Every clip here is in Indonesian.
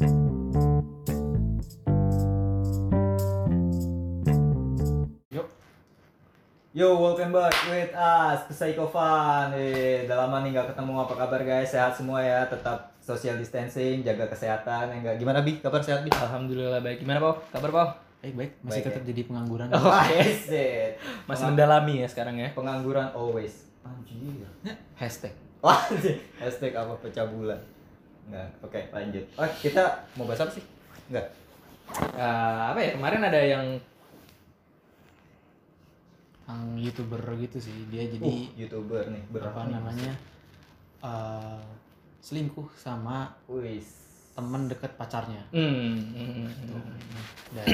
Yo, welcome back with us, Psycho Fun. Eh, udah lama nih nggak ketemu. Apa kabar guys? Sehat semua ya. Tetap social distancing, jaga kesehatan. Enggak gimana bi? Kabar sehat bi? Alhamdulillah baik. Gimana Pau? Kabar Pau? Baik baik, masih Baik, tetap jadi pengangguran. Oh, set. Masih mendalami ya sekarang ya. Pengangguran always. Anjir. Hashtag. Wah, hashtag apa pecah bulan. Enggak. Oke, lanjut. Oh, kita mau bahas apa sih? Enggak. Eh, apa ya kemarin ada yang Yang youtuber gitu sih, dia jadi Uh, YouTuber nih, berapa apa namanya eh, selingkuh sama Wis. temen deket pacarnya. hmm, hmm, hmm. Dan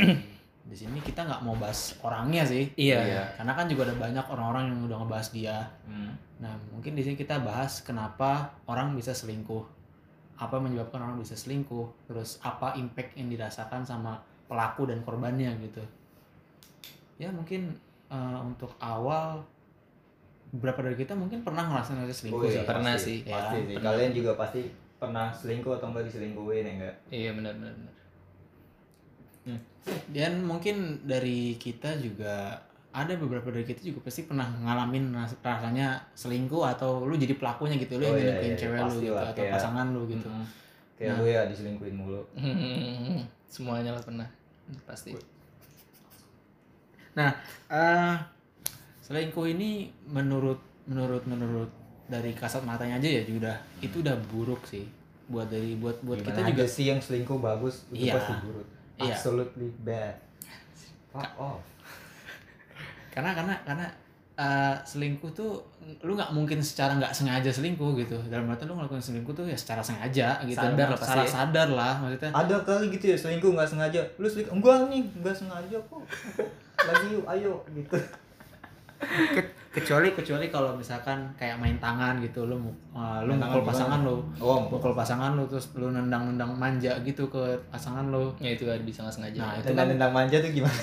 di sini kita nggak mau bahas orangnya sih. Iya. Iya. Karena kan juga ada banyak orang-orang yang udah ngebahas dia. Hmm. Nah, mungkin di sini kita bahas kenapa orang bisa selingkuh. Apa yang menyebabkan orang bisa selingkuh, terus apa impact yang dirasakan sama pelaku dan korbannya gitu. Ya mungkin eh, untuk awal beberapa dari kita mungkin pernah ngerasain ngerasain selingkuh Oh, sih. iya, pernah pasti, sih. Pasti Ya, sih. pernah. Kalian juga pasti pernah selingkuh atau enggak diselingkuhin ya enggak? Iya benar benar. benar. Dan mungkin dari kita juga ada beberapa dari kita juga pasti pernah ngalamin ras- rasanya selingkuh atau lu jadi pelakunya gitu lu Oh, yang iya, nyelingkuhin iya, cewek lu pasti gitu lah, atau kayak- pasangan lu gitu. Kayak Nah. gue ya diselingkuhin mulu. Hmm, Semuanya lah pernah. Pasti. Nah, eh selingkuh ini menurut menurut menurut dari kasat matanya aja ya juga udah itu udah buruk sih buat dari buat buat Gimana kita juga sih yang selingkuh bagus itu Iya. pasti buruk. Iya. Absolutely bad. Fuck off. Karena karena karena eh, selingkuh tuh lu nggak mungkin secara nggak sengaja selingkuh gitu dalam arti lu ngelakuin selingkuh tuh ya secara sengaja gitu Sadar lah pasti sadar lah maksudnya Ada kali gitu ya selingkuh nggak sengaja. Lu selingkuh enggak nih, enggak sengaja kok. Kok Lagi yuk, ayo gitu. Ke- kecuali kecuali kalau misalkan kayak main tangan gitu lu eh, lu mukul pasangan lu Oh, mukul pasangan lu terus lu nendang-nendang manja gitu ke pasangan lu Ya itu ada bisa nggak sengaja. Nah, itu kan tendang manja tuh gimana?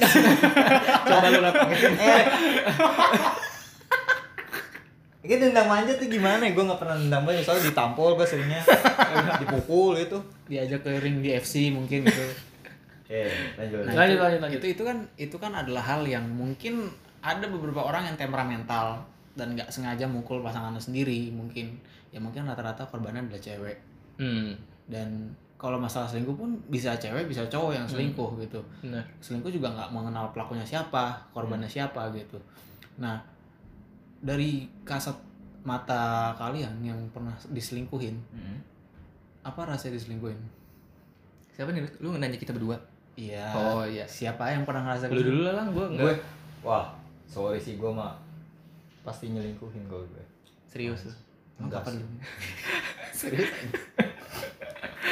Coba lu lakuin. eh. Ini tendang manja tuh gimana? Gue nggak pernah tendang manja soalnya ditampol gue seringnya dipukul itu. diajak ke ring di FC mungkin gitu Eh, lanjut. Nah, Lanjut, itu, lanjut, lanjut. Itu itu kan itu kan adalah hal yang mungkin ada beberapa orang yang temperamental dan nggak sengaja mukul pasangannya sendiri mungkin ya mungkin rata-rata korbannya adalah cewek Hmm. dan kalau masalah selingkuh pun bisa cewek bisa cowok yang selingkuh gitu Benar. selingkuh juga nggak mengenal pelakunya siapa korbannya siapa gitu nah dari kasat mata kalian yang pernah diselingkuhin Hmm. apa rasanya diselingkuhin Siapa nih? Lu nanya kita berdua. iya Oh iya. siapa yang pernah ngerasa Lu dulu lah, gue enggak. Gue, wah, sorry sih gue mah pasti nyelingkuhin kalau gue. Serius. lu. Emang Enggak sih. Serius.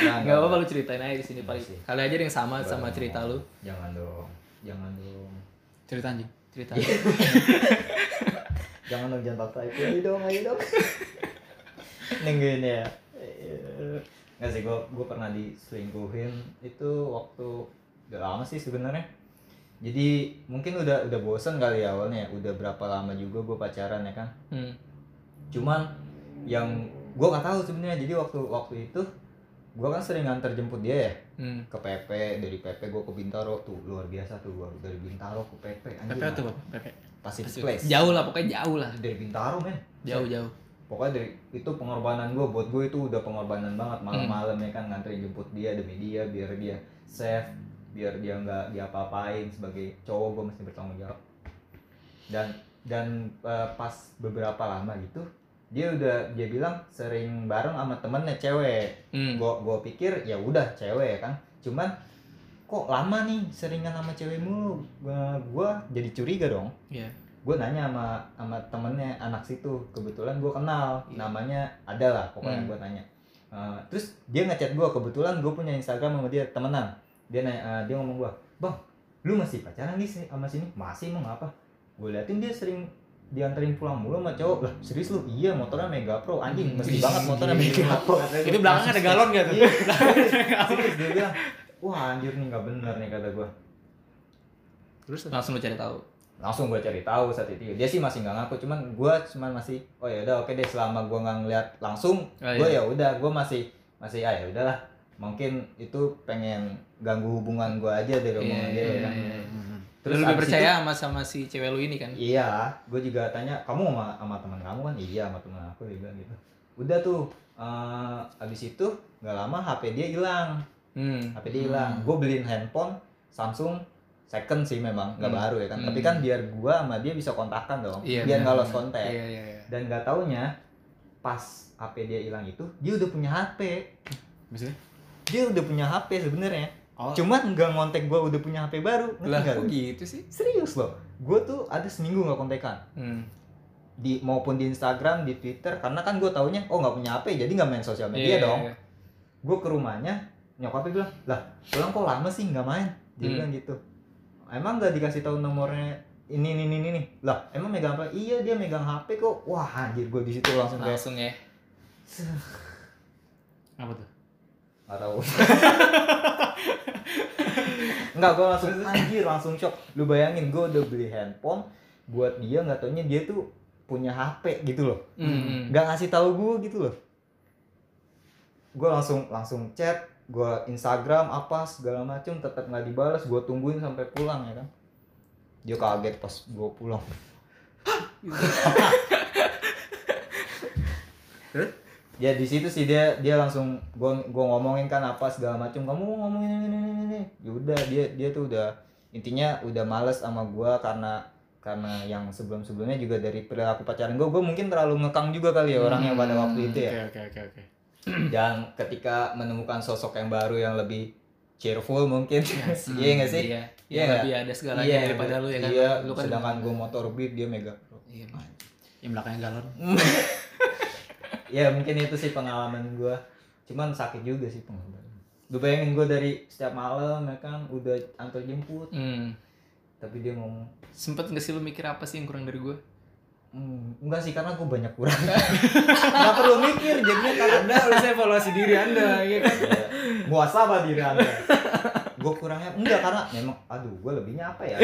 Nah, Enggak apa-apa lu ceritain aja di sini paling. sih. Kali aja yang sama sama nggak cerita lu. Jangan dong, jangan dong, cerita anjing cerita jangan dong jangan paksa itu ayo dong, ayo dong. Nengguin ya. Nggak sih, gue gue pernah diselingkuhin itu waktu udah lama sih sebenarnya. Jadi mungkin udah udah bosen kali ya awalnya, udah berapa lama juga gue pacaran ya kan. Hmm. cuman yang gue nggak tahu sebenarnya. Jadi waktu waktu itu gue kan sering nganter jemput dia ya. Hmm. ke PP dari PP gue ke Bintaro tuh. Luar biasa tuh gue dari Bintaro ke PP anjir, Pepe tuh Pepe. Pacific Place Jauh lah, pokoknya jauh lah. dari Bintaro men. Jauh jauh. pokoknya dari itu pengorbanan gue buat gue itu udah pengorbanan banget. Malam-malam ya kan nganterin jemput dia demi dia biar dia safe biar dia nggak diapa-apain sebagai cowok gue mesti bertanggung jawab. Dan dan eh, pas beberapa lama gitu dia udah dia bilang sering bareng sama temennya cewek. Hmm. gue gue pikir ya udah cewek kan. Cuman kok lama nih seringan sama cewek mulu? Gua, gua jadi curiga dong. Iya. gue nanya sama sama temennya anak situ. Kebetulan gue kenal. Iya. namanya ada lah pokoknya Hmm. gue tanya. Eh, terus dia ngechat gue kebetulan gue punya instagram sama dia temenan dia nanya eh, dia ngomong gue bang lu masih pacaran nih sama sini? Masih mau ngapa gue liatin dia sering dianterin pulang mulu sama cowok. Lah serius lu? Iya motornya Mega Pro anjing mesti banget motornya Mega Pro. Itu belakangnya ada galon gak tuh? Iya. serius dia bilang wah anjir nih nggak bener nih kata gue terus? Langsung lu cari tahu. langsung gue cari tahu saat itu dia sih masih nggak ngaku cuman gue cuman masih oh ya udah oke deh selama gue nggak ngeliat langsung Oh, gue iya. ya udah gue masih masih ah ya udahlah mungkin itu pengen ganggu hubungan gue aja dari Iya, omongan dia iya, ya kan. iya. Hmm. Terus lebih abis percaya itu- sama sama si cewek lu ini kan? Iya, gue juga tanya, kamu sama, sama teman kamu kan? Iya, sama teman aku dia bilang gitu. Udah tuh, eh abis itu nggak lama HP dia hilang, Hmm. HP dia hilang. Gue beliin handphone Samsung second sih memang, nggak Hmm. baru ya kan. Tapi Hmm. kan biar gue sama dia bisa kontakkan dong, Iya, biar nggak benar, lost kontak. Iya, iya, iya. Dan nggak taunya pas HP dia hilang itu, dia udah punya HP. Maksudnya? Dia udah punya HP sebenarnya. Oh, Cuman nggak ngontek gue udah punya HP baru. Lah, kok gitu sih? Serius loh. Gue tuh ada seminggu nggak kontekan. Hmm. di maupun di Instagram, di Twitter, karena kan gue taunya oh nggak punya HP, jadi nggak main sosial media Iya, dong. iya. Gue ke rumahnya, nyokapnya bilang, lah, pulang kok lama sih nggak main? Dia Hmm. bilang gitu. Emang nggak dikasih tahu nomornya ini ini ini ini? Lah, emang megang apa? Iya dia megang HP kok. Wah anjir gue di situ langsung kayak Langsung ya. apa tuh? Nggak tahu. Nggak, gue langsung anjir, langsung shock. Lu bayangin gue udah beli handphone buat dia nggak taunya dia tuh punya HP gitu loh. Hmm. nggak ngasih tahu gue gitu loh gue langsung langsung chat gue Instagram apa segala macem tetap nggak dibalas gue tungguin sampai pulang ya kan dia kaget pas gue pulang Terus? ya di situ sih dia dia langsung gue gua ngomongin kan apa segala macem kamu ngomongin ini ini ini, ya udah dia dia tuh udah intinya udah males sama gue karena karena yang sebelum sebelumnya juga dari perilaku pacaran gue gue mungkin terlalu ngekang juga kali ya orangnya pada waktu itu ya Oke, oke, oke, oke. dan ketika menemukan sosok yang baru yang lebih cheerful mungkin iya nggak sih Iya. Iya Iya, nggak? lebih ada segalanya Iya, daripada lu ya kan. iya Lu kan sedangkan gue motor beat dia mega Iya. Yang belakangnya galon. ya mungkin itu sih pengalaman gue cuman sakit juga sih pengalaman gue bayangin gue dari setiap malam ya kan udah antar jemput Hmm. tapi dia ngomong Sempet nggak sih lu mikir apa sih yang kurang dari gue? Hmm, enggak sih karena gue banyak kurang nggak perlu mikir jadinya karena Anda harus evaluasi diri Anda, ya kan? ya, muasabah diri anda gue kurangnya enggak karena memang aduh gue lebihnya apa ya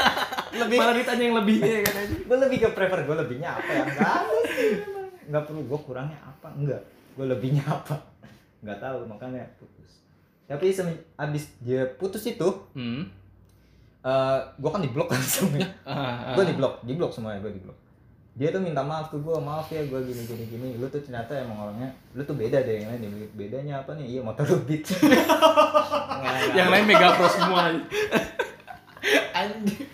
lebih Malah ditanya yang lebihnya kan aja. gue lebih ke prefer gue lebihnya apa ya enggak ada sih memang. Nggak perlu gue kurangnya apa enggak gue lebihnya apa nggak tahu makanya putus tapi abis dia putus itu Hmm. eh gue kan di blok langsung ya Ah, ah. gue di blok di blok semuanya gue di blok dia tuh minta maaf ke gue maaf ya gue gini gini gini lu tuh ternyata emang orangnya lu tuh beda dari yang lain bedanya apa nih iya motor lu beat Yang lain mega pro semua. Anjing.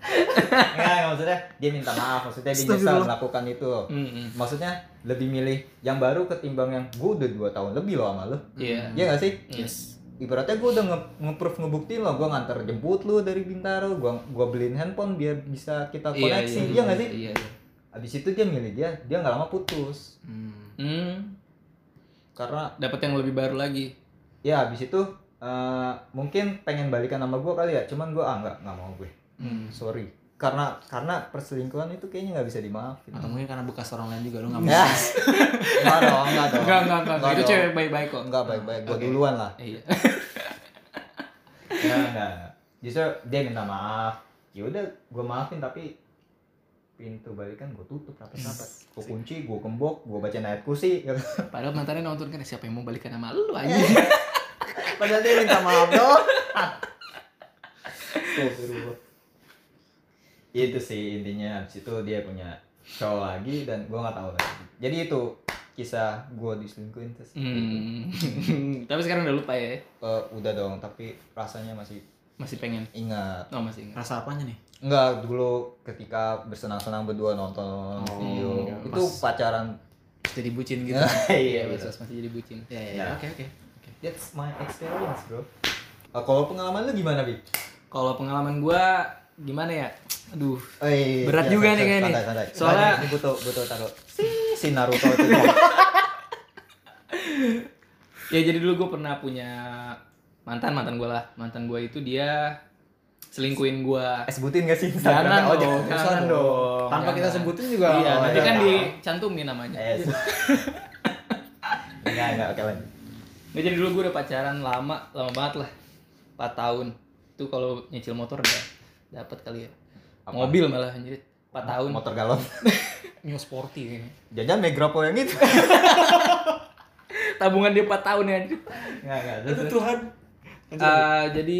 Enggak, maksudnya dia minta maaf, maksudnya dia nyesal melakukan itu. Hmm, hmm. Maksudnya lebih milih yang baru ketimbang yang gue udah dua tahun lebih loh sama lu. Iya. Iya gak sih? Yes. Ibaratnya gue udah nge- nge-proof ngebuktiin lo, gue nganter jemput lu dari Bintaro, gue gua beliin handphone biar bisa kita koneksi, iya, gak sih? Iya. iya. Abis itu dia milih dia, dia nggak lama putus, Hmm. Hmm. karena Dapat yang lebih baru lagi. ya abis itu eh, mungkin pengen balikan sama gue kali ya, cuman gue ah nggak nggak mau gue, Hmm. sorry, karena karena perselingkuhan itu kayaknya nggak bisa dimaafin. Atau mungkin karena bekas orang lain juga lu nggak mau. Ya, enggak dong, enggak dong. Enggak, enggak, enggak. Itu cewek baik-baik kok. Enggak baik-baik, gue Oke. duluan lah. Iya. Ya, enggak. Justru dia minta maaf. Ya udah, gue maafin tapi pintu balikan gue tutup rapat-rapat. Gue kunci, gue gembok, gue baca ayat kursi. Ya. kan? Padahal mantannya nonton kan siapa yang mau balikan sama lu aja. Padahal dia minta maaf dong. Astagfirullah. Itu sih intinya. Habis itu dia punya cowok lagi dan gue nggak tahu lagi. Jadi itu kisah gue diselingkuhin terus. Hmm. Tapi sekarang udah lupa ya. Eh, udah dong, tapi rasanya masih Masih pengen. ingat. Oh, masih ingat. Rasa apanya nih? Enggak, dulu ketika bersenang-senang berdua nonton Oh, video. iya. Itu pacaran. Jadi bucin gitu. Iya, iya, Basos masih jadi bucin. Ya, ya. Oke, oke. Oke. That's my experience, bro. Ah, kalau pengalaman lu gimana, Bi? Kalau pengalaman gua gimana ya? Aduh, Eh, Berat iya, juga santai, nih kayaknya nih. santai. Soalnya- ini butuh butuh taruh si si Naruto itu. ya jadi dulu gue pernah punya mantan mantan gue lah mantan gue itu dia selingkuhin gue Eh, sebutin gak sih Jangan Instagramnya? Oh, dong, jangan, jangan dong. Tanpa Jangan. kita sebutin juga. iya Oh, nanti iya. kan dicantumin namanya Eh, enggak, enggak, oke lanjut. Nggak, jadi dulu gue udah pacaran lama lama banget lah 4 tahun itu kalau nyicil motor udah dapat kali ya Apa? mobil malah anjir 4 tahun Motor galon. New sporty kayaknya. Jajan Megrapo yang itu. tabungan dia 4 tahun ya anjir. Enggak, enggak. Terus. Tuhan. Eh, jadi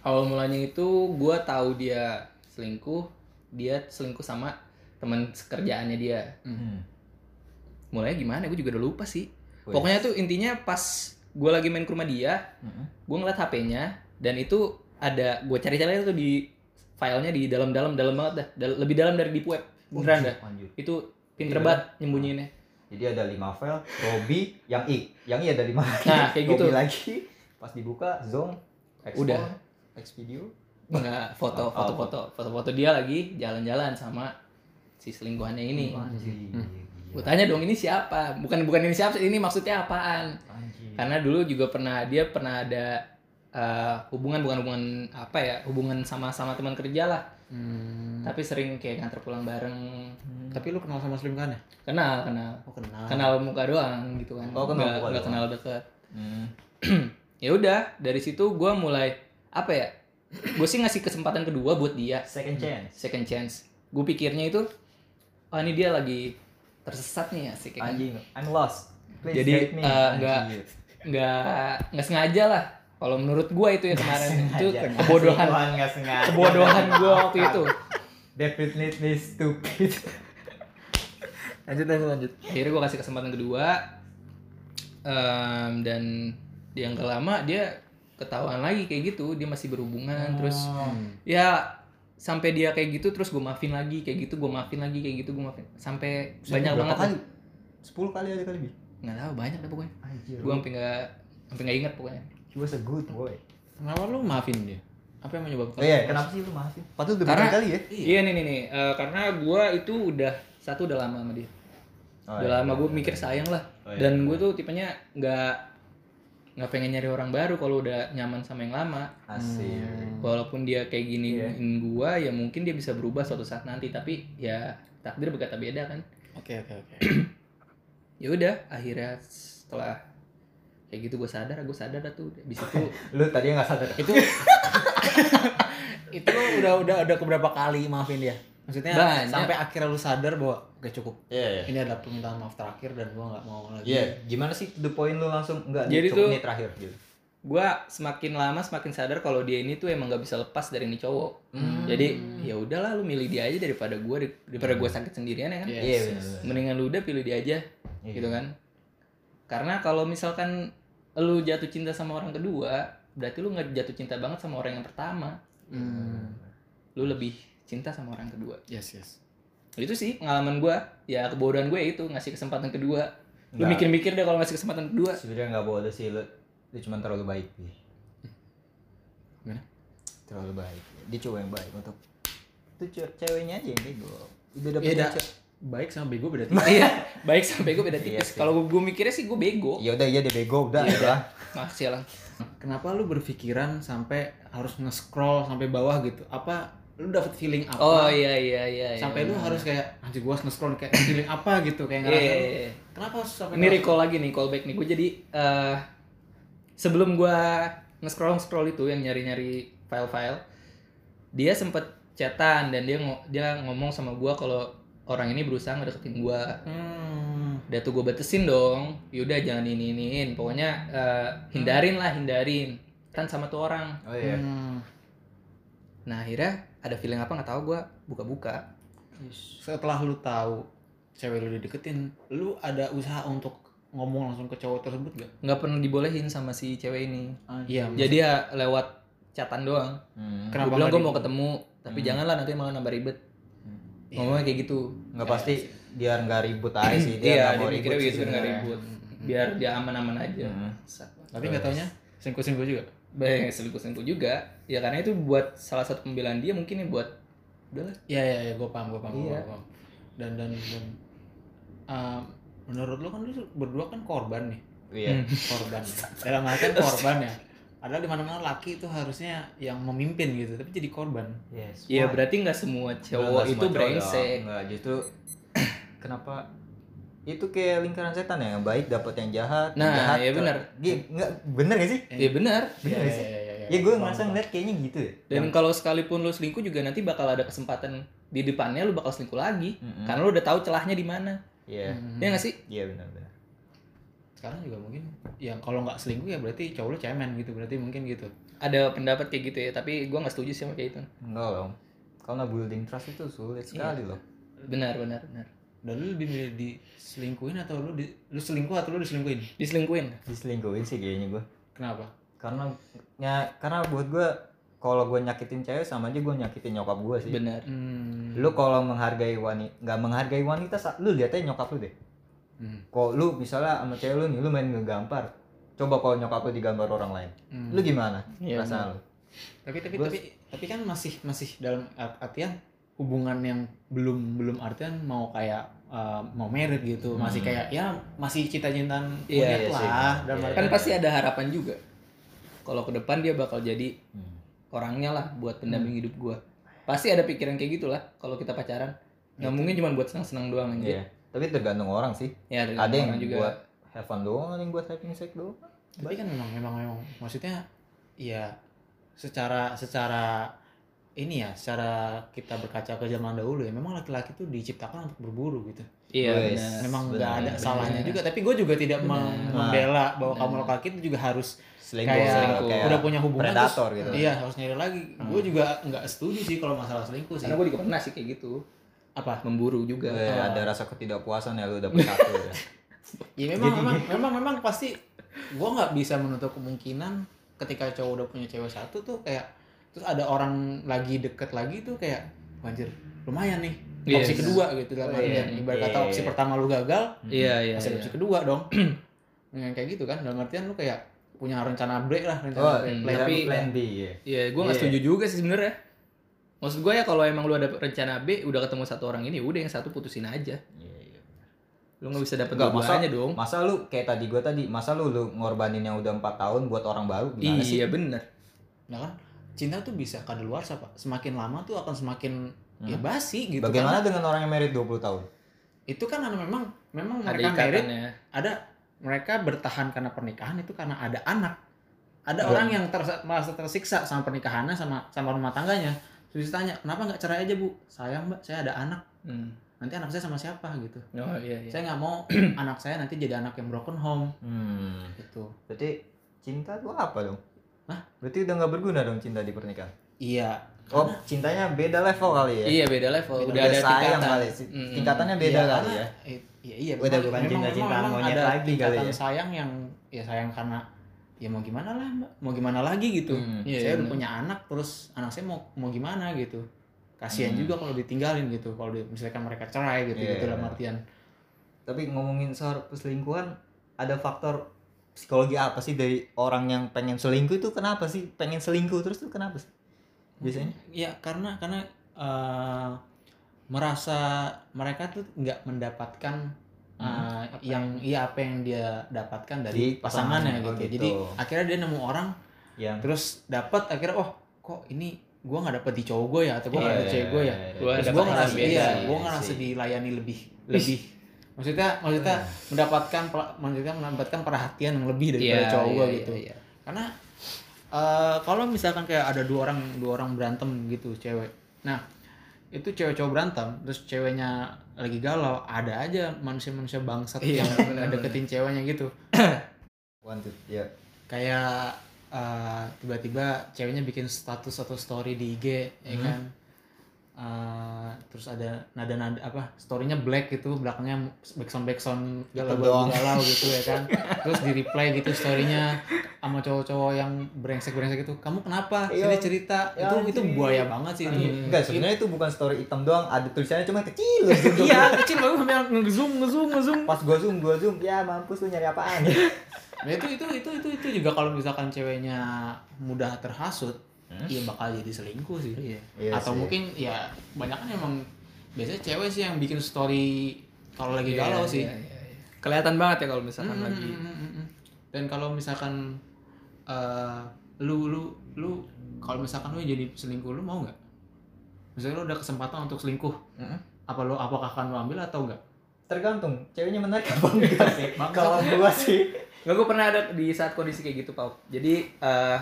awal mulanya itu gue tahu dia selingkuh, dia selingkuh sama teman sekerjaannya dia. Hmm. Mulanya gimana? Gue juga udah lupa sih. Wes. Pokoknya tuh intinya pas gue lagi main ke rumah dia, Mm-mm. gue ngeliat HP-nya dan itu ada gue cari-cari tuh di filenya di dalam-dalam dalam banget dah, Dal- lebih dalam dari deep web. Beneran dah. Itu pinter banget nyembunyiinnya. Jadi ada 5 file, Robi, yang I. Yang I ada 5 lagi. Nah, kayak gitu. Robi lagi. Pas dibuka, Zoom, export, Udah. X video. Enggak, foto, Oh, foto, foto, foto-foto dia lagi jalan-jalan sama si selingkuhannya ini. Anjir. Gue tanya dong ini siapa? Bukan bukan ini siapa, ini maksudnya apaan? Anjir. Karena dulu juga pernah dia pernah ada eh, hubungan bukan hubungan apa ya hubungan sama sama teman kerja lah. Hmm. Tapi sering kayak nganter pulang bareng. Tapi lu kenal sama selingkuhannya? Kenal, kenal. Oh kenal. Kenal muka doang gitu kan. Oh, kenal muka nggak doang. kenal deket. Hmm. Ya udah, dari situ gue mulai apa ya? Gue sih ngasih kesempatan kedua buat dia. Second chance. second chance. Gue pikirnya itu, oh ini dia lagi tersesat nih ya sih kayak Anjing, I'm lost. Please Jadi, eh, nggak- Anjir. nggak nggak sengaja lah. Kalau menurut gue itu ya kemarin itu kebodohan Tuhan nggak sengaja. kebodohan gue waktu itu. Definitely stupid. lanjut lanjut lanjut. Akhirnya gue kasih kesempatan kedua Em, dan yang gak lama dia ketahuan lagi kayak gitu dia masih berhubungan terus Oh. ya sampai dia kayak gitu terus gue maafin lagi kayak gitu gue maafin lagi kayak gitu gue maafin sampai banyak banget kali? 10 kali ada kali lebih. nggak tahu banyak deh pokoknya Anjir. gue sampai nggak sampai nggak inget pokoknya He was a good boy. Kenapa lu maafin dia? Apa yang menyebabkan? Oh iya, kenapa sih lu maafin? Patut udah Karena- kali ya? iya nih nih nih Eh, karena gue itu udah satu udah lama sama dia Oh, udah iya, lama iya, gue iya. mikir sayang lah Oh, iya. dan gue tuh tipenya nggak nggak pengen nyari orang baru kalau udah nyaman sama yang lama Asik. walaupun dia kayak gini Iya. gua ya mungkin dia bisa berubah suatu saat nanti tapi ya takdir berkata beda kan Oke oke oke. ya udah akhirnya setelah kayak gitu gue sadar gue sadar dah tuh di situ Lu tadi nggak sadar. Itu itu udah udah udah keberapa kali maafin dia? Maksudnya Banyak. sampai akhirnya lu sadar bahwa oke cukup. Iya, iya. Ini adalah permintaan maaf terakhir dan gua nggak mau lagi. Iya, gimana sih the point lu langsung enggak Jadi cukup tuh- nih terakhir gitu. gue semakin lama semakin sadar kalau dia ini tuh emang nggak bisa lepas dari ini cowok Hmm. jadi ya udahlah lu milih dia aja daripada gue daripada gue sakit sendirian ya kan Yes, Iya, yes. benar. mendingan lu udah pilih dia aja Iya. gitu kan karena kalau misalkan lu jatuh cinta sama orang kedua berarti lu nggak jatuh cinta banget sama orang yang pertama Hmm. lu lebih cinta sama orang kedua Yes yes. itu sih pengalaman gua ya kebodohan gue itu ngasih kesempatan kedua lu mikir-mikir deh kalau ngasih kesempatan kedua Sebenarnya nggak bodoh sih lu. Lu cuma terlalu baik sih. Gimana? Terlalu baik. Dia cowok yang baik untuk itu ce- ceweknya aja yang bego. Udah dapet Beda. Baik sama bego beda tipis. iya baik sampai gue beda Iya tipis sih. kalau gue mikirnya sih gue bego Ya udah iya dia bego udah Iya. ya. makasih lah Kenapa lu berpikiran sampai harus nge-scroll sampai bawah gitu? Apa lu dapet feeling apa? oh iya iya iya iya. sampai lu harus kayak anjir gua nge-scroll kayak feeling apa gitu kayak Iya, ngerasa iya, lu, iya. kenapa harus sampai ini recall lagi nih callback nih gue jadi eh sebelum gue nge-scroll scroll itu yang nyari-nyari file-file dia sempet chatan dan dia ngo- dia ngomong sama gue kalau orang ini berusaha ngedeketin gue Hmm. udah tuh gue betesin dong yaudah jangan ini iniin pokoknya eh, hindarin lah hindarin kan sama tuh orang Oh iya. Hmm. nah akhirnya ada feeling apa nggak tahu gue buka-buka Setelah lu tahu cewek lu dideketin, lu ada usaha untuk ngomong langsung ke cowok tersebut gak? nggak pernah dibolehin sama si cewek ini Iya. jadi ya lewat chatan doang Hmm. Kenapa gue bilang gue mau ketemu tapi janganlah nanti malah nambah ribet ngomongnya kayak gitu Nggak pasti biar nggak ribut aja sih dia iya nggak dia mau ribut sih gitu biar nggak ribut biar dia aman-aman aja Hmm. Tapi nggak taunya selingkuh-selingkuh juga. Baik, selingkuh-selingkuh juga ya karena itu buat salah satu pembelaan dia mungkin ya buat udahlah Iya iya iya, gue paham gue paham. gua Iya. paham. Dan dan dan uh, menurut lu kan lu berdua kan korban nih, Iya. Hmm. korban. ya. Dalam artian korban ya. Padahal di mana-mana laki itu harusnya yang memimpin gitu, tapi jadi korban. Yes. Iya berarti nggak semua cowok nggak itu semua brengsek. Nggak, justru kenapa itu kayak lingkaran setan ya yang baik dapat yang jahat yang Nah, jahat iya ke- benar. Iya, nggak bener gak sih Iya benar bener Iya, gak sih iya, iya, iya. ya gue Paham, ngerasa ngeliat kayaknya gitu ya dan kalau sekalipun lu selingkuh juga nanti bakal ada kesempatan di depannya lu bakal selingkuh lagi Mm-mm. karena lu udah tahu celahnya di mana iya Hmm. ya nggak sih iya benar benar sekarang juga mungkin ya kalau nggak selingkuh ya berarti cowok lu cemen gitu berarti mungkin gitu. Ada pendapat kayak gitu ya tapi gue nggak setuju sih sama kayak itu. Enggak dong karena building trust itu sulit sekali loh. Benar benar benar. Dan lu lebih milih diselingkuhin atau lu di, lu selingkuh atau lu diselingkuhin? Diselingkuhin. Diselingkuhin sih kayaknya gue kenapa? Karena ya karena buat gue kalau gue nyakitin cewek sama aja gue nyakitin nyokap gue sih. Benar. Hmm. lu kalau menghargai wanita nggak menghargai wanita lu lihat aja nyokap lu deh Hmm. kok lu misalnya sama cewek lu nih lu main ngegampar coba kalau nyokap lu digambar orang lain Hmm. lu gimana Iya, perasaan lu tapi tapi Gua- tapi tapi kan masih masih dalam art- artian hubungan yang belum belum artian mau kayak uh, mau merit gitu masih Hmm. kayak ya masih cita-cintaan Iya, monyet iya sih. lah dalam Iya. artian kan pasti ada harapan juga kalau ke depan dia bakal jadi Hmm. orangnya lah buat pendamping hidup gue pasti ada pikiran kayak gitulah kalau kita pacaran nggak mungkin cuma buat senang-senang doang aja Iya. Tapi tergantung orang sih. Ya ada yang orang juga. buat have fun doang ada yang buat having sex doang. Tapi kan memang memang memang. Maksudnya ya secara secara ini ya secara kita berkaca ke zaman dahulu ya memang laki-laki tuh diciptakan untuk berburu gitu. Iya benar. Memang benar, nggak ada benar. salahnya juga. Tapi gue juga tidak mem- Benar. membela bahwa Benar. kamu laki itu juga harus selingkuh kayak, selingkuh. udah punya hubungan predator terus- gitu. iya harus nyari lagi. Gue juga nggak setuju sih kalau masalah selingkuh sih. Karena gue juga pernah sih kayak gitu apa memburu juga Weh, ada rasa ketidakpuasan ya lu dapet satu ya. ya memang memang memang memang pasti gue nggak bisa menutup kemungkinan ketika cowok udah punya cewek satu tuh kayak terus ada orang lagi deket lagi tuh kayak anjir lumayan nih Iya, opsi iya. kedua gitu dalam Oh, artian iya. ibarat kata Iya, opsi iya. pertama lu gagal iya iya masih iya. opsi kedua dong dengan kayak gitu kan dalam artian lu kayak punya rencana break lah rencana oh break. plan tapi- B. plan B ya Iya, gue nggak Iya. setuju juga sih sebenarnya. Maksud gue ya kalau emang lu ada rencana B, udah ketemu satu orang ini, udah yang satu putusin aja. Iya, iya. Lu nggak bisa dapet masa, dua-duanya dong. masa lu kayak tadi gua tadi, masa lu lu ngorbanin yang udah empat tahun buat orang baru gimana sih? Iya bener. nah kan cinta tuh bisa kadaluarsa pak semakin lama tuh akan semakin ya Hmm. basi gitu Bagaimana Karena dengan orang yang married 20 tahun? itu kan karena memang memang Ada mereka married ikatannya. ada mereka bertahan karena pernikahan itu karena ada anak ada Iya. orang yang tersa- merasa tersiksa sama pernikahannya sama sama rumah tangganya terus ditanya kenapa nggak cerai aja bu sayang mbak saya ada anak Hmm. nanti anak saya sama siapa gitu Oh iya iya. saya nggak mau anak saya nanti jadi anak yang broken home Hmm. gitu Berarti cinta tuh apa dong? Hah? Berarti udah nggak berguna dong cinta di pernikahan? iya Oh, cintanya beda level kali ya? Iya beda level. Beda Udah, ada sayang tingkatan. kali sih. Hmm. Tingkatannya beda Iya, kali ya. eh, Iya iya. Udah bukan cinta-cintaan memang monyet lagi kali tingkatan ya. sayang yang ya sayang karena ya mau gimana lah mbak, mau gimana lagi gitu. Hmm, iya, saya udah bener. punya anak terus anak saya mau mau gimana gitu. Kasihan Hmm. juga kalau ditinggalin gitu. Kalau di- misalkan mereka cerai gitu Iya. gitu dalam artian. Tapi ngomongin soal perselingkuhan, ada faktor psikologi apa sih dari orang yang pengen selingkuh itu kenapa sih? Pengen selingkuh terus tuh kenapa sih? Biasanya? Ya karena karena eh, merasa mereka tuh nggak mendapatkan Hmm, eh, yang iya apa yang dia dapatkan Di dari pasangannya pasangan. Oh, gitu. gitu. Jadi akhirnya dia nemu orang Yang terus dapat akhirnya oh kok ini gua nggak dapet di cowok gue ya atau gua nggak Iya, dapet cewek gue ya Gua terus dapet gua orang ngerasa iya gua ngerasa dilayani lebih lebih maksudnya maksudnya mendapatkan maksudnya mendapatkan perhatian yang lebih daripada Iya, cowok iya, gue iya, gitu iya. karena eh, kalau misalkan kayak ada dua orang dua orang berantem gitu cewek nah itu cewek cowok berantem terus ceweknya lagi galau ada aja manusia-manusia bangsat Iya, yang benar, deketin ceweknya gitu wanted ya. kayak uh, tiba-tiba ceweknya bikin status atau story di IG ya Hmm. kan Uh, terus ada nada-nada apa storynya black gitu belakangnya backsound backsound galau galau gitu ya kan. Terus di reply gitu storynya sama cowok-cowok yang brengsek brengsek gitu kamu kenapa? Iya. sini cerita. Ya, itu itu buaya banget sih. Itu Enggak, sebenarnya itu bukan story hitam doang, ada tulisannya cuma kecil. iya kecil banget sampai ngezoom ngezoom ngezoom. Pas gua zoom, gua zoom, ya mampus lu nyari apaan? Nah, itu itu itu itu itu juga kalau misalkan ceweknya mudah terhasut, Hmm? iya bakal jadi selingkuh sih. Iya. Iya Atau sih. mungkin ya banyak kan emang biasanya cewek sih yang bikin story kalau lagi Iya, galau sih. iya, iya, iya. Kelihatan banget ya kalau misalkan Hmm, lagi. hmm, hmm, hmm. Dan kalau misalkan eh, lu lu lu kalau misalkan lu jadi selingkuh lu mau nggak? Misalnya lu udah kesempatan untuk selingkuh, Mm-mm. apa lu apakah akan lu ambil atau enggak? Tergantung, ceweknya menarik apa enggak sih? Kalau gua sih, Nggak, gue pernah ada di saat kondisi kayak gitu, Pau. Jadi, eh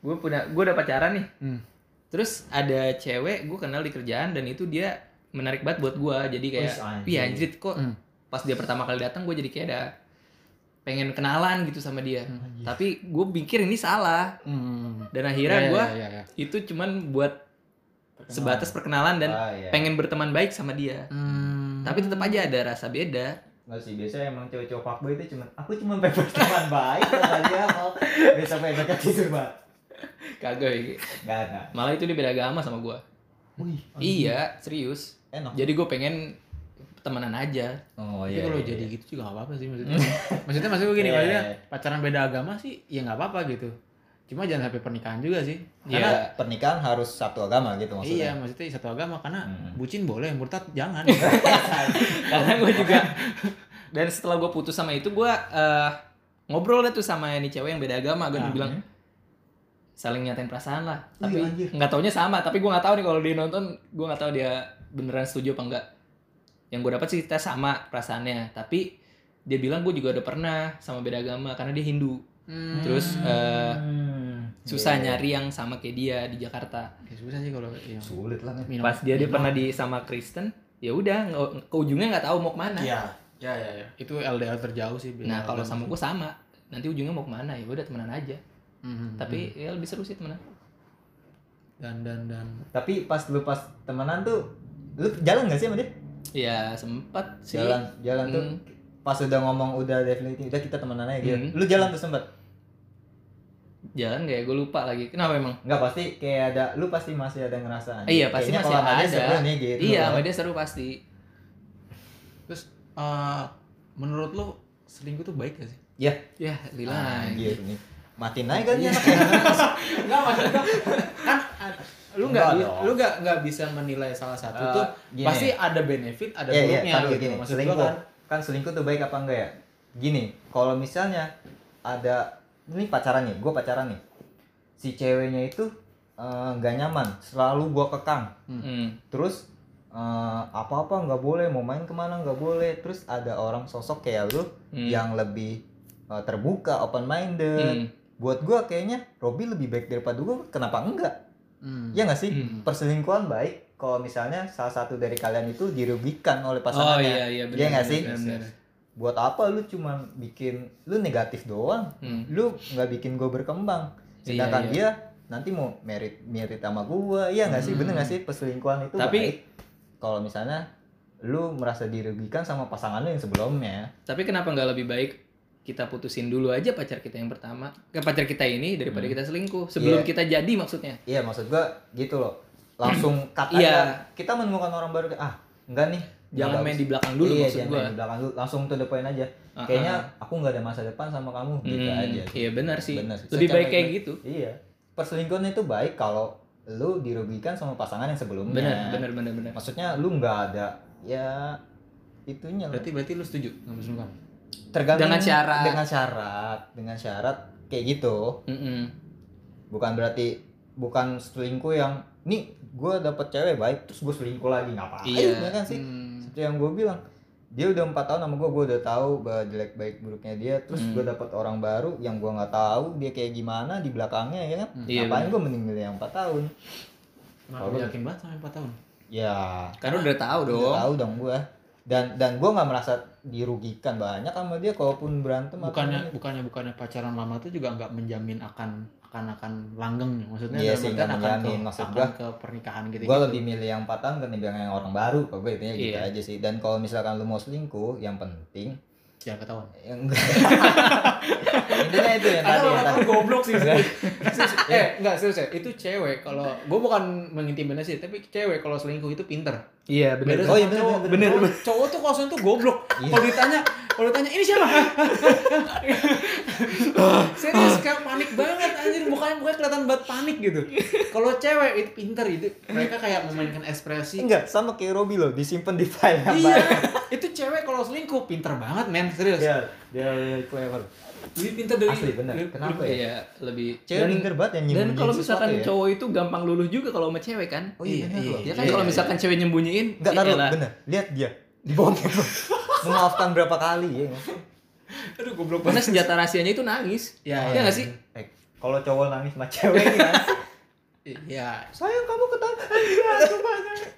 gue punya, gue udah pacaran nih. Hmm. Terus ada cewek gue kenal di kerjaan dan itu dia menarik banget buat gue. Jadi kayak, iya anjir kok Hmm. pas dia pertama kali datang gue jadi kayak ada pengen kenalan gitu sama dia Hmm. tapi gue pikir ini salah Hmm. dan akhirnya Iya, gue iya, iya, iya. itu cuman buat sebatas perkenalan dan Ah, iya. pengen berteman baik sama dia Hmm. tapi tetap aja ada rasa beda Nggak sih, biasanya emang cowok-cowok fuckboy itu cuma aku cuma pengen berteman baik sama dia mau besok besok tidur banget. Kagak ya. Enggak ada. malah itu dia beda agama sama gue Wih, iya serius enak. jadi gue pengen temenan aja Oh Tapi iya. kalau iya, jadi iya. gitu juga gak apa-apa sih maksudnya. maksudnya maksud gue gini, Iya, maksudnya iya. pacaran beda agama sih ya nggak apa-apa gitu. Cuma jangan sampai pernikahan juga sih. Iya. Karena pernikahan harus satu agama gitu iya, maksudnya. maksudnya satu agama karena Hmm. bucin boleh, murtad jangan. karena gue juga dan setelah gue putus sama itu gue eh, ngobrol deh tuh sama ini cewek yang beda agama gue Ah, bilang saling nyatain perasaan lah Wih, tapi anjir. nggak taunya sama tapi gue nggak tahu nih kalau dia nonton gue nggak tahu dia beneran setuju apa enggak yang gue dapat sih kita sama perasaannya tapi dia bilang gue juga udah pernah sama beda agama karena dia Hindu Hmm. terus eh, Hmm. susah Iya. nyari yang sama kayak dia di Jakarta Ya, susah sih kalau yang sulit lah. minum. pas dia dia minum. pernah di sama Kristen ya udah ke ujungnya nggak tahu mau ke mana Iya. Ya, ya, ya. Itu LDR terjauh sih. Nah kalau sama gue sama, nanti ujungnya mau ke mana ya udah temenan aja. Hmm, Tapi ya lebih seru sih temenan. dan dan dan Tapi pas lu pas temenan tuh lu jalan gak sih sama dia? Ya sempat sih. Jalan, jalan tuh Hmm. pas udah ngomong udah definitif udah kita temenan aja gitu. Hmm. Lu jalan tuh sempet? Jalan gak ya? Gue lupa lagi. Kenapa emang? Enggak pasti kayak ada lu pasti masih ada ngerasa. Eh, iya pasti kayaknya masih dia ada. seru nih gitu. iya, sama dia seru pasti. terus eh, menurut lo selingkuh tuh baik gak sih? Ya, Ya, lila. anjir nih. Matiin aja kan ya. Enggak maksudnya kan ad- lu nggak lu nggak nggak bisa menilai salah satu Eh, tuh gini. pasti ada benefit ada Iya, iya, buruknya dulu gitu gini. maksud selingkuh. kan Kan. selingkuh tuh baik apa enggak ya? Gini, kalau misalnya ada ini pacaran nih, gue pacaran nih. Si ceweknya itu eh, nggak nyaman, selalu gua kekang. Hmm. Terus eh, apa-apa nggak boleh, mau main ke mana nggak boleh. Terus ada orang sosok kayak lu Hmm. yang lebih eh, terbuka, open minded. Hmm. Buat gua kayaknya Robby lebih baik daripada gua. Kenapa enggak? Hmm. Ya nggak sih? Hmm. Perselingkuhan baik kalau misalnya salah satu dari kalian itu dirugikan oleh Oh pasangannya. iya iya benar. Iya nggak sih? benar. Buat apa lu cuma bikin lu negatif doang? Hmm. Lu nggak bikin gue berkembang. Iya, Sedangkan iya. dia nanti mau merit merit sama gua. Iya nggak sih? Bener nggak sih perselingkuhan itu Tapi- baik? Kalau misalnya lu merasa dirugikan sama pasangan lu yang sebelumnya. Tapi kenapa nggak lebih baik kita putusin dulu aja pacar kita yang pertama, ke pacar kita ini daripada Hmm. kita selingkuh sebelum Iya. kita jadi maksudnya. Iya maksud gua gitu loh. Langsung kata Iya. kita menemukan orang baru ah enggak nih. Jangan main di belakang dulu iya, maksud jangan gua. main di belakang dulu. Langsung to the point aja. Ah, Kayaknya ah. aku nggak ada masa depan sama kamu gitu Hmm, aja. Iya benar sih. Benar sih. Lebih Secara baik kayak gitu. Iya. Perselingkuhan itu baik kalau lu dirugikan sama pasangan yang sebelumnya. Benar, benar, benar, benar. Maksudnya lu nggak ada ya itunya berarti berarti lu setuju nggak berselingkuh tergantung Dengan syarat. dengan syarat dengan syarat kayak gitu Mm-mm. bukan berarti bukan selingkuh yang nih gue dapet cewek baik terus gue selingkuh lagi ngapain Iya. ya kan sih Hmm. seperti yang gue bilang dia udah empat tahun sama gue gue udah tahu bahwa jelek baik buruknya dia terus Hmm. gue dapet orang baru yang gue nggak tahu dia kayak gimana di belakangnya ya kan Iya, ngapain gue mending milih yang empat tahun Kenapa Kalau yakin banget sampai 4 tahun ya Karena udah tahu udah dong. tahu dong gue dan dan gue nggak merasa dirugikan banyak sama dia kalaupun berantem apa bukannya bukannya bukannya pacaran lama tuh juga nggak menjamin akan akan akan langgeng maksudnya Iya sih, akan menjamin. ke, Maksud akan gua- ke pernikahan gitu gue lebih milih yang empat tahun ketimbang yang orang baru. Kalau gue intinya gitu Iya. aja sih. Dan kalau misalkan lu mau selingkuh yang penting jangan ketahuan. Yang intinya itu yang tadi yang tadi. goblok sih eh enggak serius ya itu cewek kalau gue bukan mengintimidasi tapi cewek kalau selingkuh itu pinter Iya beda Oh, iya, bener, cowok bener, bener, bener. cowok tuh kalau selingkuh goblok. Iya. kalau ditanya kalau ditanya ini siapa? Serius kayak panik banget anjir. Mukanya mukanya kelihatan banget panik gitu. Kalau cewek itu pinter itu mereka kayak memainkan ekspresi. Enggak sama kayak Robi loh disimpan di file yang iya. itu cewek kalau selingkuh pinter banget men. Serius. Dia dia clever lebih pinter dari asli bener kenapa ya Iya, lebih cewek pinter banget yang dan kalau misalkan ya. cowok itu gampang luluh juga kalau sama cewek kan. oh iya Iya, loh Ya kan Iya, kalau iya, misalkan cewek nyembunyiin, enggak ya taruh bener lihat dia dibongkar memaafkan berapa kali ya nggak? aduh goblok Karena senjata rahasianya itu nangis. Ya, Iya ya. nggak sih? eh, kalau cowok nangis sama cewek sih? Iya, sayang kamu ketawa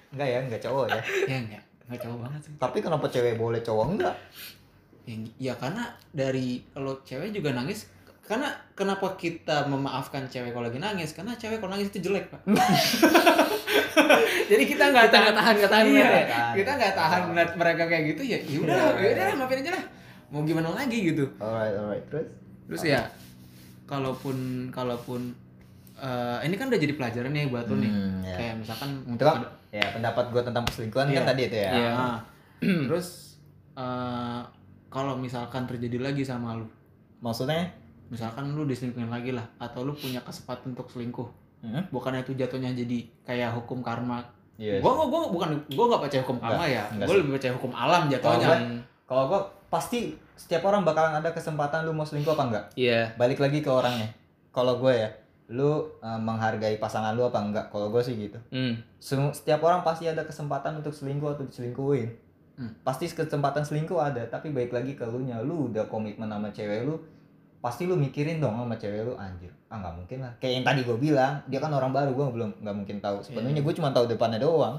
enggak ya enggak cowok ya ya enggak, enggak cowok banget sih. tapi kenapa cewek boleh cowok enggak ya, ya karena dari kalau cewek juga nangis karena kenapa kita memaafkan cewek kalau lagi nangis? Karena cewek kalau nangis itu jelek pak. Jadi kita nggak Kita nggak tahan, nggak tahan iya, ya. kita nggak tahan ngeliat mereka kayak gitu ya ya udah Iya. ya udah lah, maafin aja lah. Mau gimana lagi gitu? Alright alright. Terus? Terus ya kalaupun kalaupun eh, ini kan udah jadi pelajaran nih buat lo nih. Hmm, ya. kayak misalkan itu kan ya pendapat gue tentang perselingkuhan Iya. kan tadi itu ya. Iya. Nah, terus eh, kalau misalkan terjadi lagi sama lu maksudnya misalkan lu diselingkuhin lagi lah atau lu punya kesempatan untuk selingkuh Hmm? bukannya itu jatuhnya jadi kayak hukum karma Iya. gua gua gua bukan gua gak percaya hukum karma ya enggak gua sih. lebih percaya hukum alam Kalau jatuhnya gua- Kalau gue pasti setiap orang bakalan ada kesempatan lu mau selingkuh apa enggak. Iya. Balik lagi ke orangnya. Kalau gue ya, lu eh, menghargai pasangan lu apa enggak? Kalau gue sih gitu. Hmm. Semu- Setiap orang pasti ada kesempatan untuk selingkuh atau diselingkuhin. Hmm. Pasti kesempatan selingkuh ada, tapi baik lagi ke lu nya. Lu udah komitmen sama cewek lu, pasti lu mikirin dong sama cewek lu anjir. Ah nggak mungkin lah. Kayak yang tadi gue bilang, dia kan orang baru, gue belum nggak mungkin tahu sepenuhnya. Gue cuma tahu depannya doang.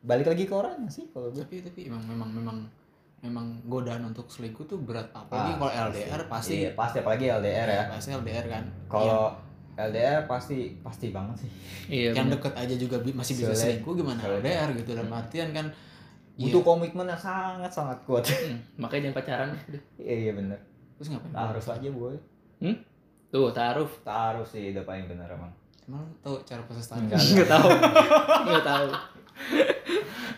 Balik lagi ke orangnya sih kalau gue. tapi tapi emang memang memang memang godaan untuk selingkuh tuh berat apalagi kalau LDR pasti Iya, pasti apalagi LDR ya. pasti LDR kan Kalau LDR pasti pasti banget sih. Iya. yang bener. deket aja juga bi- masih bisa Soalnya- selingkuh gimana soalnya- LDR gitu dalam artian kan ya, Butuh komitmen yang sangat sangat kuat. Hmm, Makanya jangan pacaran. Iya iya bener. terus ngapain Harus aja boy. Tuh, taruh. Taruh sih udah paling bener emang. emang tau cara proses taruh Enggak. Enggak tahu. Enggak tahu.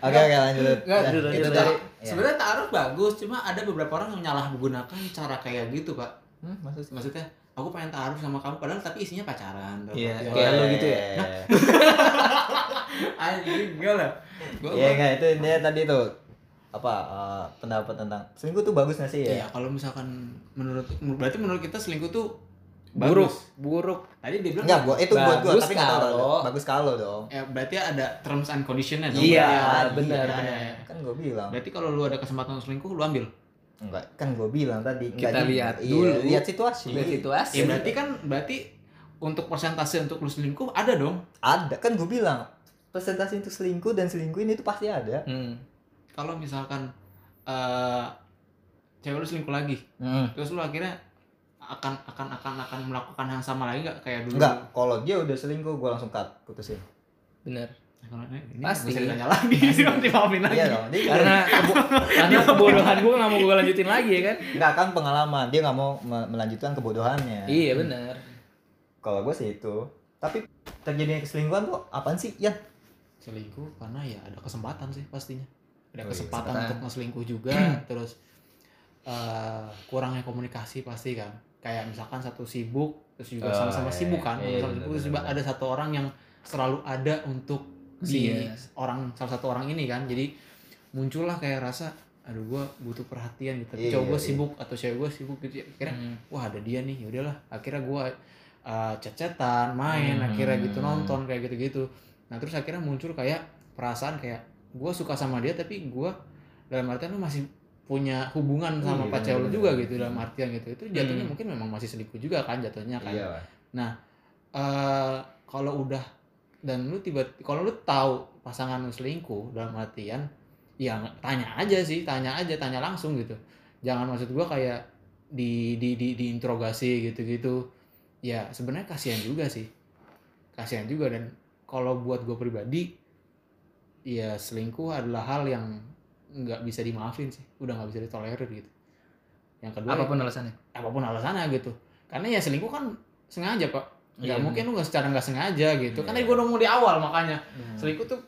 Oke oke lanjut. Nggak, Nah, lanjut, itu lanjut. dari. ya. sebenarnya taruh bagus cuma ada beberapa orang yang nyalah menggunakan cara kayak gitu pak Hmm, maksud maksudnya aku pengen taruh sama kamu padahal tapi isinya pacaran Iya, kayak lu gitu ya? Nah, anjing enggak lah gua, Iya enggak itu dia tadi tuh apa eh, pendapat tentang selingkuh tuh bagus nggak sih Iya, ya? kalau misalkan menurut berarti menurut kita selingkuh tuh Buruk, bagus. buruk. Tadi dia bilang Enggak, gua itu buat gua tapi nggak tahu bagus kalau dong. ya berarti ada terms and conditionnya dong. Iya, Ya, benar, iya, benar. iya. Kan gua bilang. Berarti kalau lu ada kesempatan selingkuh lu ambil. Enggak, kan gua bilang tadi enggak Kita di- lihat iya, dulu. lihat situasi. Lihat situasi. Ya berarti kan berarti untuk persentase untuk lu selingkuh ada dong. Ada kan gua bilang presentasi untuk selingkuh dan selingkuhin itu pasti ada. Hmm. Kalau misalkan eh cewek lu selingkuh lagi, Hmm. terus lu akhirnya akan akan akan akan melakukan yang sama lagi nggak kayak dulu? Enggak, kalau dia udah selingkuh gua langsung cut, putusin. Bener. Kalau ini ini Pasti. bisa ditanya lagi sih nanti maafin lagi. Iya dong. Dia Karena kebo- karena kebodohan gue nggak mau gue lanjutin lagi ya kan. enggak kan pengalaman, dia nggak mau me- melanjutkan kebodohannya. Iya bener. Kalau gua sih itu. Tapi terjadinya keselingkuhan tuh apaan sih? Ya, selingkuh karena ya ada kesempatan sih pastinya ada Oh iya, kesempatan kesempatan. untuk ngeselingkuh juga terus eh, kurangnya komunikasi pasti kan kayak misalkan satu sibuk terus juga Oh, sama-sama iya, sibuk kan iya, bener, sibuk, terus juga ada satu orang yang selalu ada untuk si Iya. orang salah satu orang ini kan jadi muncullah kayak rasa aduh gua butuh perhatian gitu Iya, cowok gue iya. sibuk atau cewek gue sibuk gitu ya akhirnya Hmm. wah ada dia nih yaudahlah akhirnya gua uh, chat-chatan main Hmm. akhirnya gitu nonton kayak gitu-gitu nah terus akhirnya muncul kayak perasaan kayak gue suka sama dia tapi gua dalam artian lu masih punya hubungan sama Iya, pacar lu bener-bener. juga gitu dalam artian gitu itu jatuhnya Hmm. mungkin memang masih selingkuh juga kan jatuhnya kan Iya. Eh, kalau udah dan lu tiba kalau lu tahu pasangan lu selingkuh dalam artian ya tanya aja sih tanya aja tanya langsung gitu jangan maksud gua kayak di di di diinterogasi gitu-gitu ya sebenarnya kasihan juga sih kasihan juga dan kalau buat gue pribadi ya selingkuh adalah hal yang nggak bisa dimaafin sih. Udah nggak bisa ditolerir gitu. Yang kedua Apa pun alasannya. apa pun alasannya gitu. Karena ya selingkuh kan sengaja pak. Nggak Iya, mungkin lu nggak secara nggak sengaja gitu. Kan Iya. tadi gue ngomong di awal makanya. Hmm. selingkuh tuh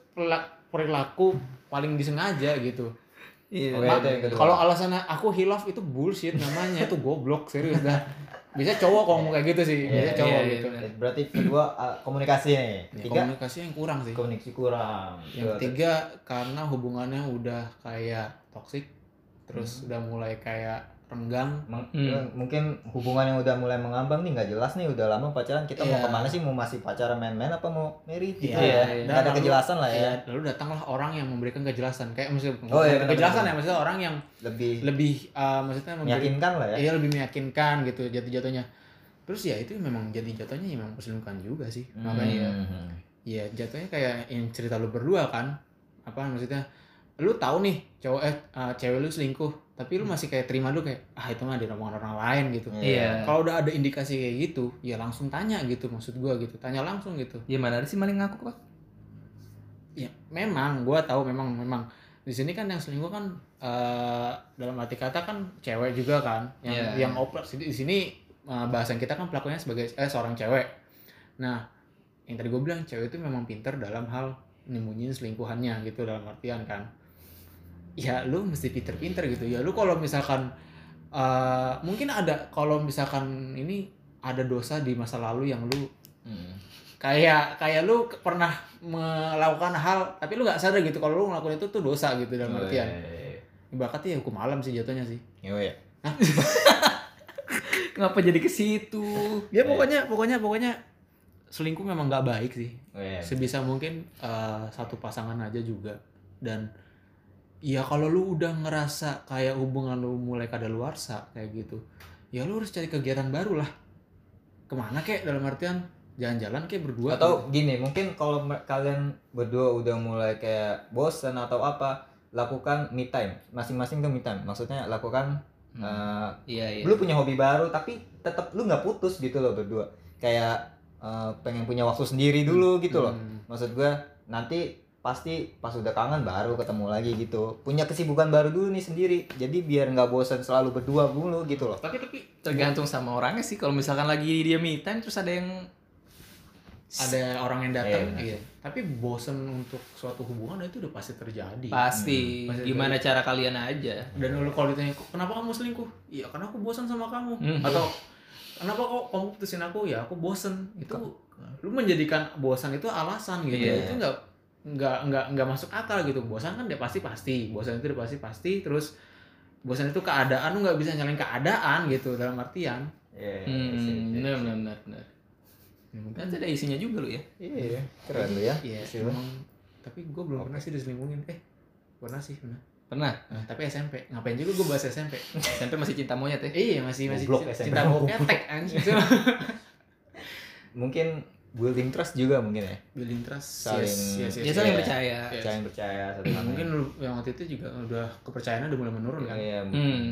perilaku paling disengaja gitu. Iya. Kalau alasannya aku hilaf itu bullshit namanya. Itu goblok serius dah bisa cowok kalau mau kayak gitu sih bisa Iya, cowok iya, gitu iya. Berarti kedua uh, komunikasi nih. Ya, Tiga komunikasi yang kurang sih komunikasi kurang. yang ketiga karena hubungannya udah kayak toksik terus udah mulai kayak renggang. Meng- Hmm. mungkin hubungan yang udah mulai mengambang nih nggak jelas nih udah lama pacaran kita Iya. mau ke mana sih? Mau masih pacaran main-main apa mau married gitu Iya, ya? iya. nggak ada Dan kejelasan lah ya. Iya, lalu datanglah orang yang memberikan kejelasan. Kayak maksudnya Oh, iya, benar, kejelasan benar. ya maksudnya orang yang lebih lebih uh, maksudnya memberi meyakinkan lah ya. Iya lebih meyakinkan gitu jatuh jatuhnya terus ya itu memang jadi jatuhnya ya memang perselingkuhan juga sih. Makanya Hmm. ya jatuhnya kayak yang cerita lu berdua kan. Apa maksudnya lu tahu nih cowok eh uh, cewek lu selingkuh tapi lu masih kayak terima dulu kayak ah itu mah di omongan orang lain gitu. Iya. kalau udah ada indikasi kayak gitu ya langsung tanya gitu maksud gua gitu tanya langsung gitu. Gimana ada sih maling ngaku pak? ya memang gua tahu memang memang. Di sini kan yang selingkuh kan eh, dalam arti kata kan cewek juga kan yang Iya. yang oplos di sini eh, bahasan kita kan pelakunya sebagai eh seorang cewek. Nah yang tadi gue bilang cewek itu memang pinter dalam hal nyembunyiin selingkuhannya gitu dalam artian kan ya lu mesti pinter-pinter gitu ya lu kalau misalkan eh, mungkin ada kalau misalkan ini ada dosa di masa lalu yang lu Hmm. kayak kayak lu pernah melakukan hal tapi lu nggak sadar gitu kalau lu ngelakuin itu tuh dosa gitu dalam Oh, artian iya, iya. ibaratnya ya hukum alam sih jatuhnya sih Iya, iya. Ngapa jadi ke situ? ya pokoknya pokoknya pokoknya selingkuh memang nggak baik sih Oh, iya. sebisa mungkin eh, satu pasangan aja juga dan ya kalau lu udah ngerasa kayak hubungan lu mulai kadaluarsa kayak gitu ya lu harus cari kegiatan baru lah ke mana kek dalam artian jalan-jalan kek berdua Atau gini, mungkin kalau kalian berdua udah mulai kayak bosan atau apa, lakukan me time. Masing-masing tuh me time. Maksudnya lakukan eh, Iya iya. lu punya hobi baru tapi tetap lu nggak putus gitu loh berdua. Kayak eh, pengen punya waktu sendiri dulu gitu loh. Hmm. Maksud gua nanti pasti pas udah kangen baru ketemu lagi gitu. Punya kesibukan baru dulu nih sendiri. Jadi biar nggak bosan selalu berdua dulu gitu loh. tapi tapi Tergantung sama orangnya sih. Kalau misalkan lagi dia me time terus ada yang ada orang yang datang Iya, iya. tapi bosen untuk suatu hubungan itu udah pasti terjadi pasti Pasti gimana cara kalian aja. dan lu kalau ditanya "Kok- kenapa kamu selingkuh iya karena aku bosan sama kamu Hmm. atau kenapa kok kamu putusin aku ya aku bosen itu lu menjadikan bosan itu alasan gitu Iya. itu nggak nggak nggak nggak masuk akal gitu bosan kan dia pasti pasti bosan itu dia pasti pasti terus bosan itu keadaan lu nggak bisa nyalain keadaan gitu dalam artian Iya. Hmm, benar benar benar. benar. mungkin Nanti ada isinya juga lu ya. Iya, keren lu ya. Iya, emang tapi gue belum pernah sih diselingkuhin. Eh, pernah sih pernah. Pernah. Nah, tapi SMP. Ngapain juga gue bahas SMP? SMP masih cinta monyet ya. iya, masih masih cinta, cinta bokep tek anjing. Mungkin building trust juga mungkin ya. Building trust. Saling- yes, yes, yes, Dia yes. saling Iya. percaya. Yes. Saling percaya satu Ya, sama mungkin yang waktu itu juga udah kepercayaannya udah mulai menurun kan. Iya, Hmm.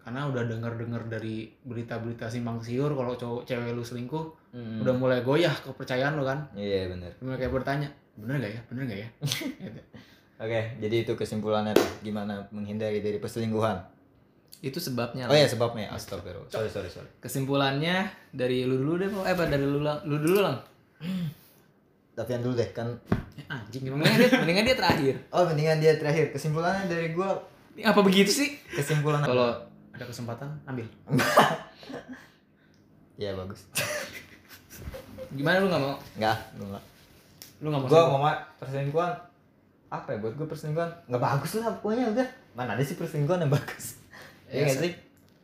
Karena udah dengar-dengar dari berita-berita simpang siur kalau cowok cewek lu selingkuh, Hmm. udah mulai goyah kepercayaan lu kan. Iya, benar. Mulai kayak bertanya, bener gak ya? Bener gak ya? Gitu. Oke, jadi itu kesimpulannya tuh gimana menghindari dari perselingkuhan. Itu sebabnya. Oh ya sebabnya, astagfirullah. Sorry, sorry, sorry. Kesimpulannya dari lu dulu deh, eh apa dari lu, lang- lu dulu lang. Tapian dulu deh kan. Eh, anjing. Mendingan dia, mendingan dia terakhir. Oh, mendingan dia terakhir. Kesimpulannya dari gua Ini apa begitu sih? kesimpulan Kalau Ada kesempatan, ambil. Iya, bagus. gimana lu nggak mau? Enggak, gua enggak. Lu gak mau Gua ngomong perselingkuhan apa ya buat gua perselingkuhan nggak bagus lah pokoknya udah mana ada sih perselingkuhan yang bagus Iya Ya, sih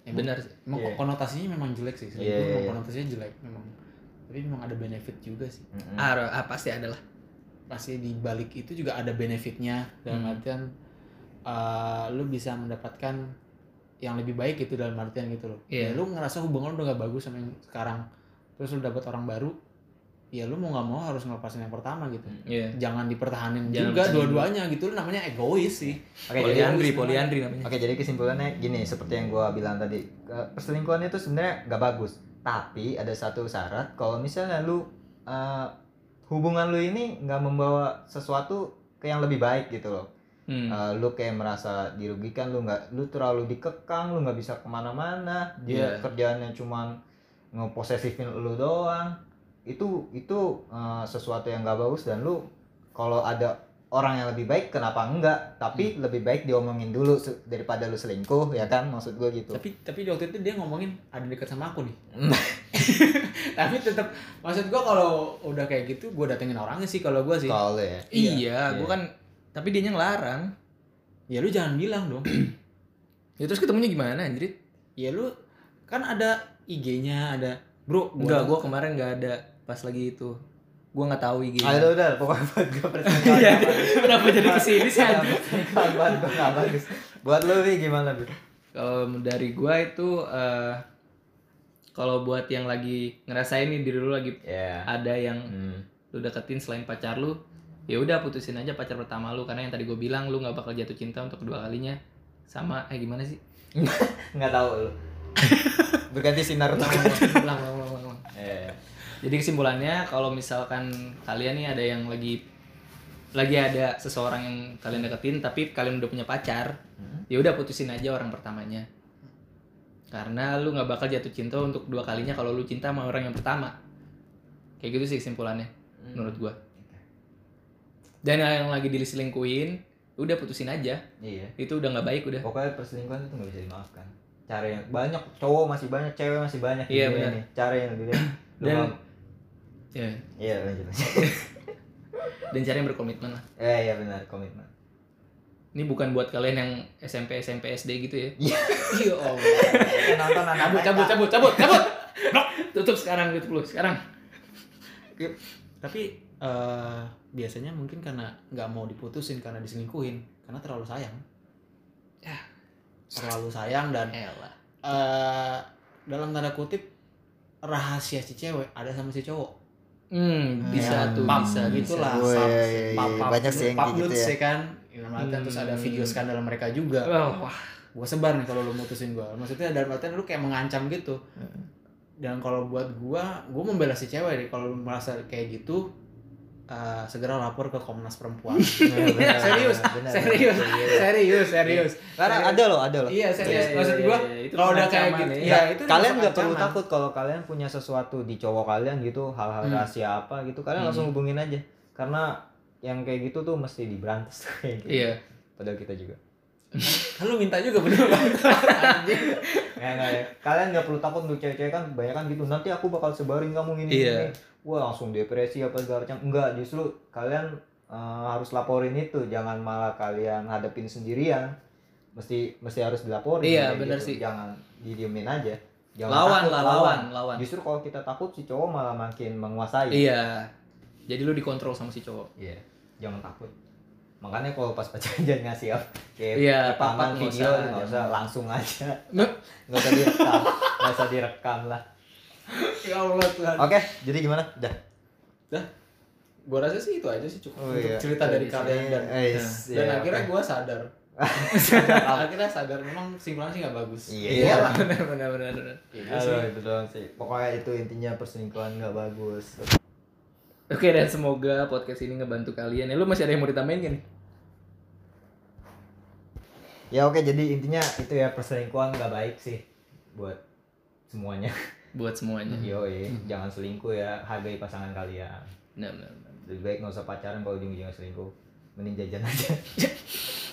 Ya, benar sih. Emang Iya. konotasinya memang jelek sih. Selingkuh Iya, iya, memang iya. konotasinya jelek memang. Tapi memang ada benefit juga sih. Mm-mm. Ah, ah, pasti ada lah. Pasti di balik itu juga ada benefitnya dalam Hmm. artian uh, lu bisa mendapatkan yang lebih baik itu dalam artian gitu loh. Iya. Ya, lu ngerasa hubungan lu udah gak bagus sama yang sekarang. Terus lu dapat orang baru, ya lu mau nggak mau harus ngelepasin yang pertama gitu. Iya. Jangan dipertahanin Jangan juga dua-duanya gitu. Lu namanya egois sih. Oke, jadi Poliandri, poliandri namanya. Oke, jadi kesimpulannya gini, seperti yang gua bilang tadi, perselingkuhan itu sebenarnya nggak bagus. Tapi ada satu syarat, kalau misalnya lu eh, hubungan lu ini nggak membawa sesuatu ke yang lebih baik gitu loh. Hmm. Eh, lu kayak merasa dirugikan, lu nggak, lu terlalu dikekang, lu nggak bisa ke mana-mana, dia Iya. kerjaannya cuman ngeposesifin lu doang. Itu itu eh, sesuatu yang nggak bagus dan lu kalau ada orang yang lebih baik kenapa enggak? Tapi lebih baik diomongin dulu daripada lu selingkuh ya kan? Maksud gue gitu. Tapi tapi di waktu itu dia ngomongin ada dekat sama aku nih. Tapi tetap maksud gua kalau udah kayak gitu gua datengin orangnya sih kalau gua sih. Kalau ya iya, Iya. gua kan tapi dia ngelarang. ya lu jangan bilang dong. Ya terus ketemunya gimana anjir? ya lu kan ada IG-nya ada bro Enggak, gua kemarin nggak ada pas lagi itu. Gua nggak tahu IG. ah udah udah pokoknya buat gue perselingkuhan Iya, kenapa jadi ke sini sih? Buat gue nggak bagus buat lu nih gimana Bi? Kalau dari gua itu eh kalau buat yang lagi ngerasain nih diri lu lagi ya ada yang Hmm. lu deketin selain pacar lu, ya udah putusin aja pacar pertama lu karena yang tadi gue bilang lu nggak bakal jatuh cinta untuk kedua kalinya sama eh gimana sih nggak tahu lu berganti sinar tuh ulang, ulang, ulang, ulang, ulang. Eh, jadi kesimpulannya kalau misalkan kalian nih ada yang lagi lagi ada seseorang yang kalian deketin tapi kalian udah punya pacar Hmm. ya udah putusin aja orang pertamanya. Karena lu nggak bakal jatuh cinta untuk dua kalinya kalau lu cinta sama orang yang pertama. Kayak gitu sih kesimpulannya menurut gua. Dan yang lagi diselingkuhin udah putusin aja. Iya. Itu udah nggak baik udah. Pokoknya perselingkuhan itu nggak bisa dimaafkan. Cara yang banyak cowok masih banyak cewek masih banyak Iya, dunia benar. nih. cara yang lebih Dan- mau- ya iya lanjut lanjut. dan cara yang berkomitmen lah. Eh iya benar komitmen. Ini bukan buat kalian yang SMP SMP SD gitu ya? Iya. iya Allah. Eh, nonton anak cabut cabut cabut cabut cabut. Blok. tutup sekarang gitu lu sekarang. Tapi eh, biasanya mungkin karena nggak mau diputusin karena diselingkuhin karena terlalu sayang. Ya. terlalu sayang dan elah. eh, dalam tanda kutip rahasia si cewek ada sama si cowok hmm bisa Hmm. tuh pap bisa gitulah Oh, iya, iya, iya. pap- pap- Banyak sih yang gitu nudes ya. kan dalam artian terus ada Hmm. video skandal mereka juga Oh, wah gue sebar nih kalau lu mutusin gue maksudnya dalam artian lu kayak mengancam gitu Hmm. dan kalau buat gue gue membela si cewek deh kalau lu merasa kayak gitu eh, segera lapor ke Komnas Perempuan serius serius Iya. serius serius karena Serius. ada loh ada loh iya serius Iya, iya, maksud. Itu kalau udah kayak gitu ya. ya itu kalian nggak perlu takut kalau kalian punya sesuatu di cowok kalian gitu hal-hal Hmm. rahasia apa gitu kalian Hmm. langsung hubungin aja karena yang kayak gitu tuh mesti diberantas kayak gitu. iya padahal kita juga kan lu minta juga bener nggak nggak ya. kalian nggak perlu takut untuk cewek-cewek kan? Banyak kan gitu. Nanti aku bakal sebarin kamu ini Iya. ini. Wah langsung depresi apa segala macam. Enggak justru kalian eh, harus laporin itu. Jangan malah kalian hadapin sendirian. Mesti mesti harus dilaporin Iya, bener gitu. sih. jangan didiemin aja. Jangan lawan takut, lah lawan lawan. Justru kalau kita takut si cowok malah makin menguasai. Iya. Jadi lu dikontrol sama si cowok. Iya, jangan takut. Makanya kalau pas pacaran jangan ngasih up kayak Iya, rekaman video nggak usah langsung aja. Nggak. Nggak usah direkam, nggak usah direkam lah. ya Allah Tuhan Oke, jadi gimana? Udah. gue rasa sih itu aja sih cukup Oh, untuk iya. cerita dari kalian dan Eh, dan iya, akhirnya oke. gue sadar akhirnya sadar memang kesimpulan sih nggak bagus Iya, iya iyalah. benar benar benar benar. Iya itu doang sih. Pokoknya itu intinya perselingkuhan nggak bagus. Oke dan semoga podcast ini ngebantu kalian ya lu masih ada yang mau ditambahin gak nih Ya oke, jadi intinya itu ya perselingkuhan nggak baik sih buat semuanya. buat semuanya Yo, jangan selingkuh ya, hargai pasangan kalian. benar benar benar. lebih baik nggak usah pacaran kalau ujung-ujungnya selingkuh mending jajan aja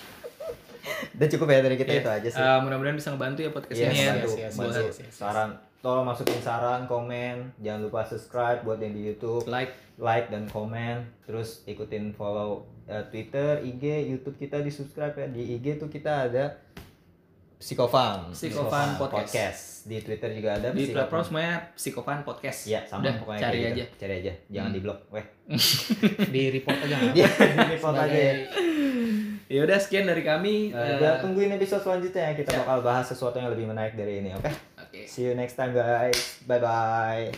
udah cukup ya dari kita Iya. itu aja sih Eh, mudah-mudahan bisa ngebantu ya podcast Iya, ini ya yes, yes, yes, yes, yes. saran tolong masukin saran komen jangan lupa subscribe buat yang di YouTube like like dan komen terus ikutin follow eh, Twitter IG YouTube kita di subscribe ya di IG tuh kita ada Psikofan Psikofan Podcast. di Twitter juga ada di Psikofan. platform semuanya psikopan podcast Iya sama Udah, pokoknya cari kayak aja gitu. cari aja jangan Hmm. di blok weh di report aja Iya, di foto aja ya. ya udah sekian dari kami Eh, udah tungguin episode selanjutnya ya. Kita Siap. bakal bahas sesuatu yang lebih menarik dari ini, oke? oke See you next time guys. Bye bye.